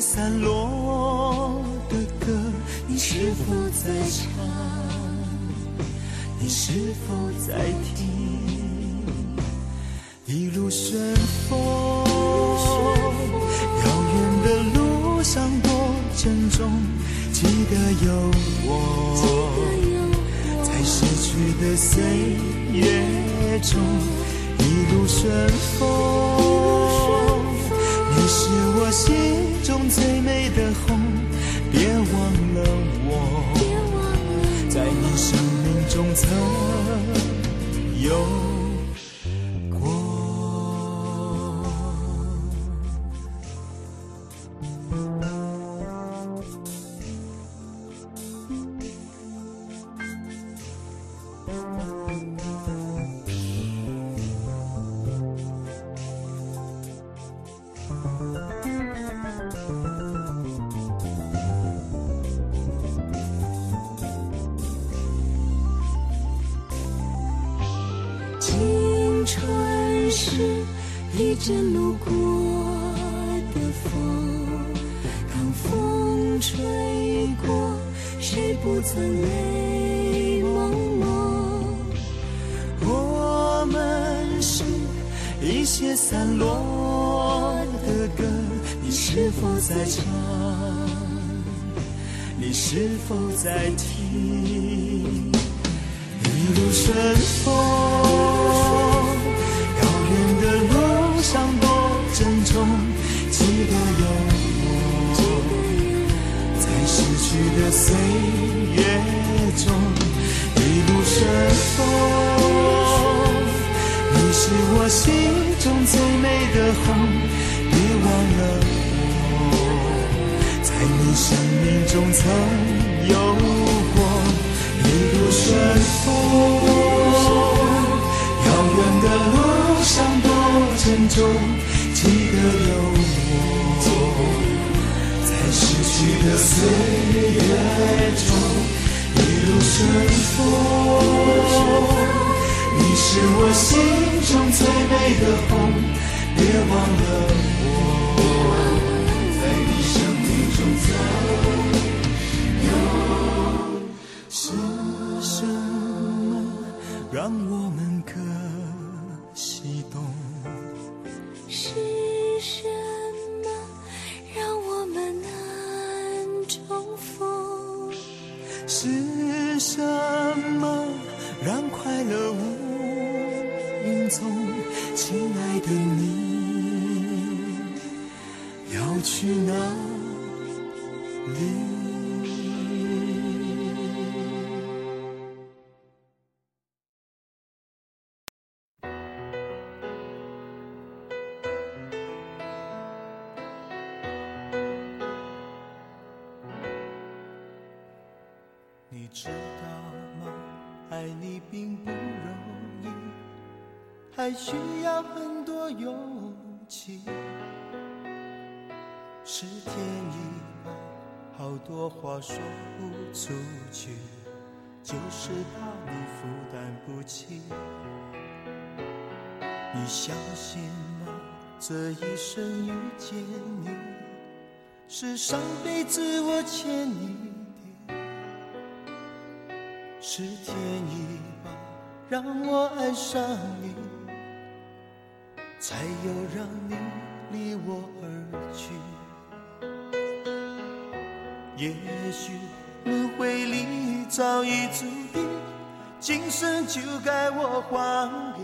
散落的歌，你是否在唱？你是否在听？一路顺风，遥远的路上多珍重，记得有我，在逝去的岁月中，一路顺风，中曾有。散落的歌，你是否在唱？你是否在听？一路顺风。高原的路上多珍重记得有我，在逝去的岁月中一路顺风。你是我心中最美的红，别忘了我，在你生命中曾有过一路顺风。遥远的路上多珍重。记得有我，在逝去的岁月中一路顺风。你是我心中最美的红，别忘了我，在你生命中曾有。是什么让我们可爱你并不容易，还需要很多勇气。是天意吧，好多话说不出去，就是怕你负担不起。你相信吗？这一生遇见你，是上辈子我欠你，是天意吧，让我爱上你，才有让你离我而去。也许轮回里早已注定，今生就该我还给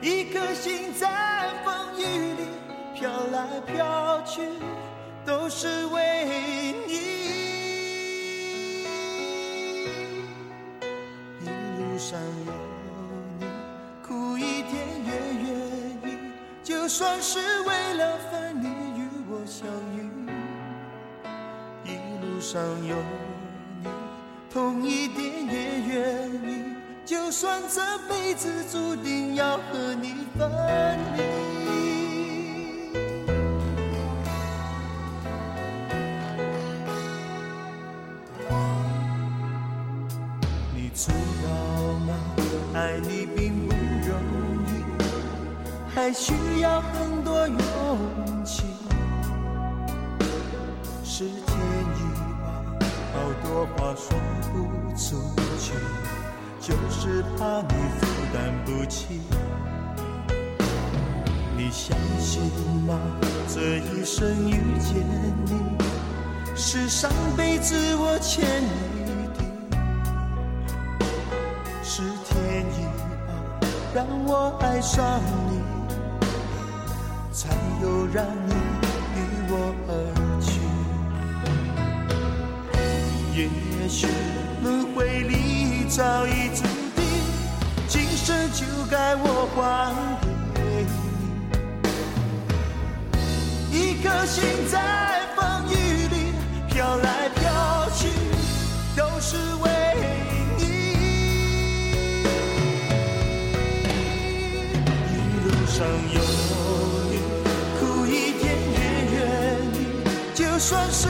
你。一颗心在风雨里飘来飘去，都是为你。算是为了分离与我。相遇，一路上有你，痛一点也愿意。就算这辈子注定要和你分离，你知道吗？爱你并，还需要很多勇气。是天意吧，好多话说不出去，就是怕你负担不起。你相信吗？这一生遇见你，是上辈子我欠你的。是天意吧，让我爱上你，又让你离我而去。也许轮回里早已注定，今生就该我还给你。一颗心在转身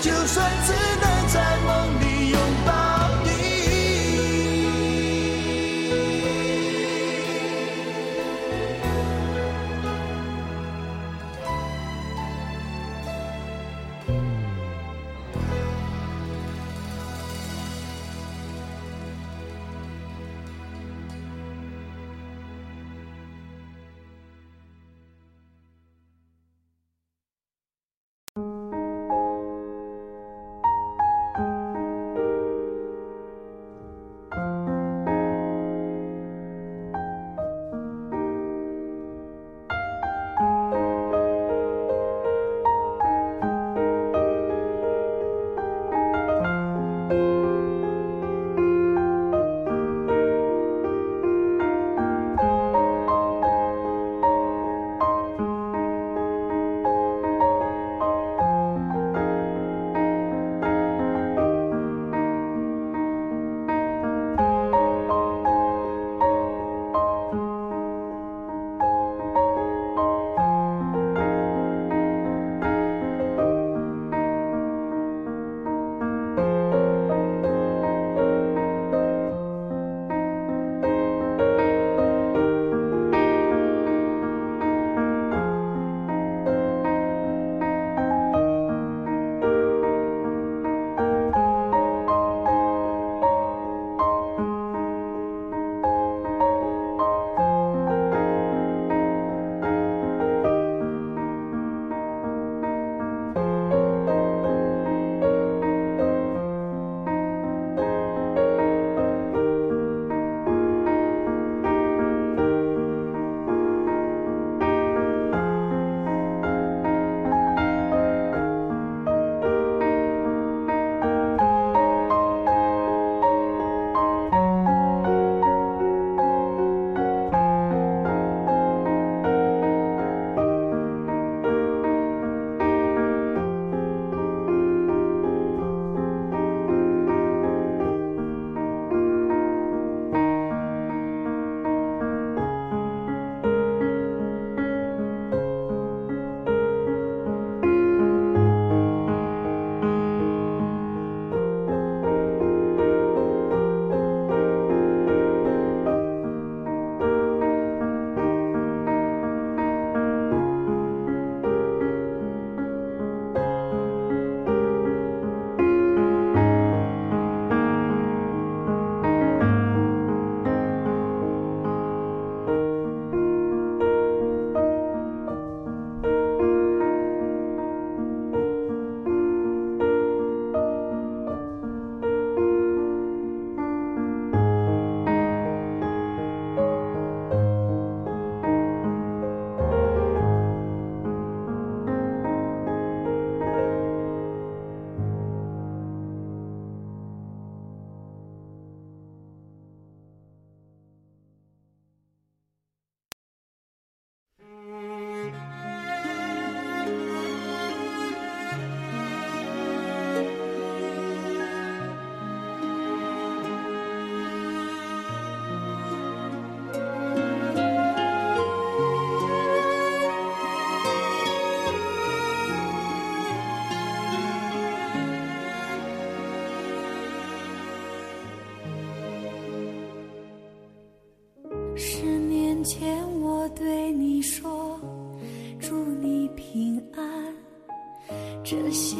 就算自从前我对你说祝你平安。这些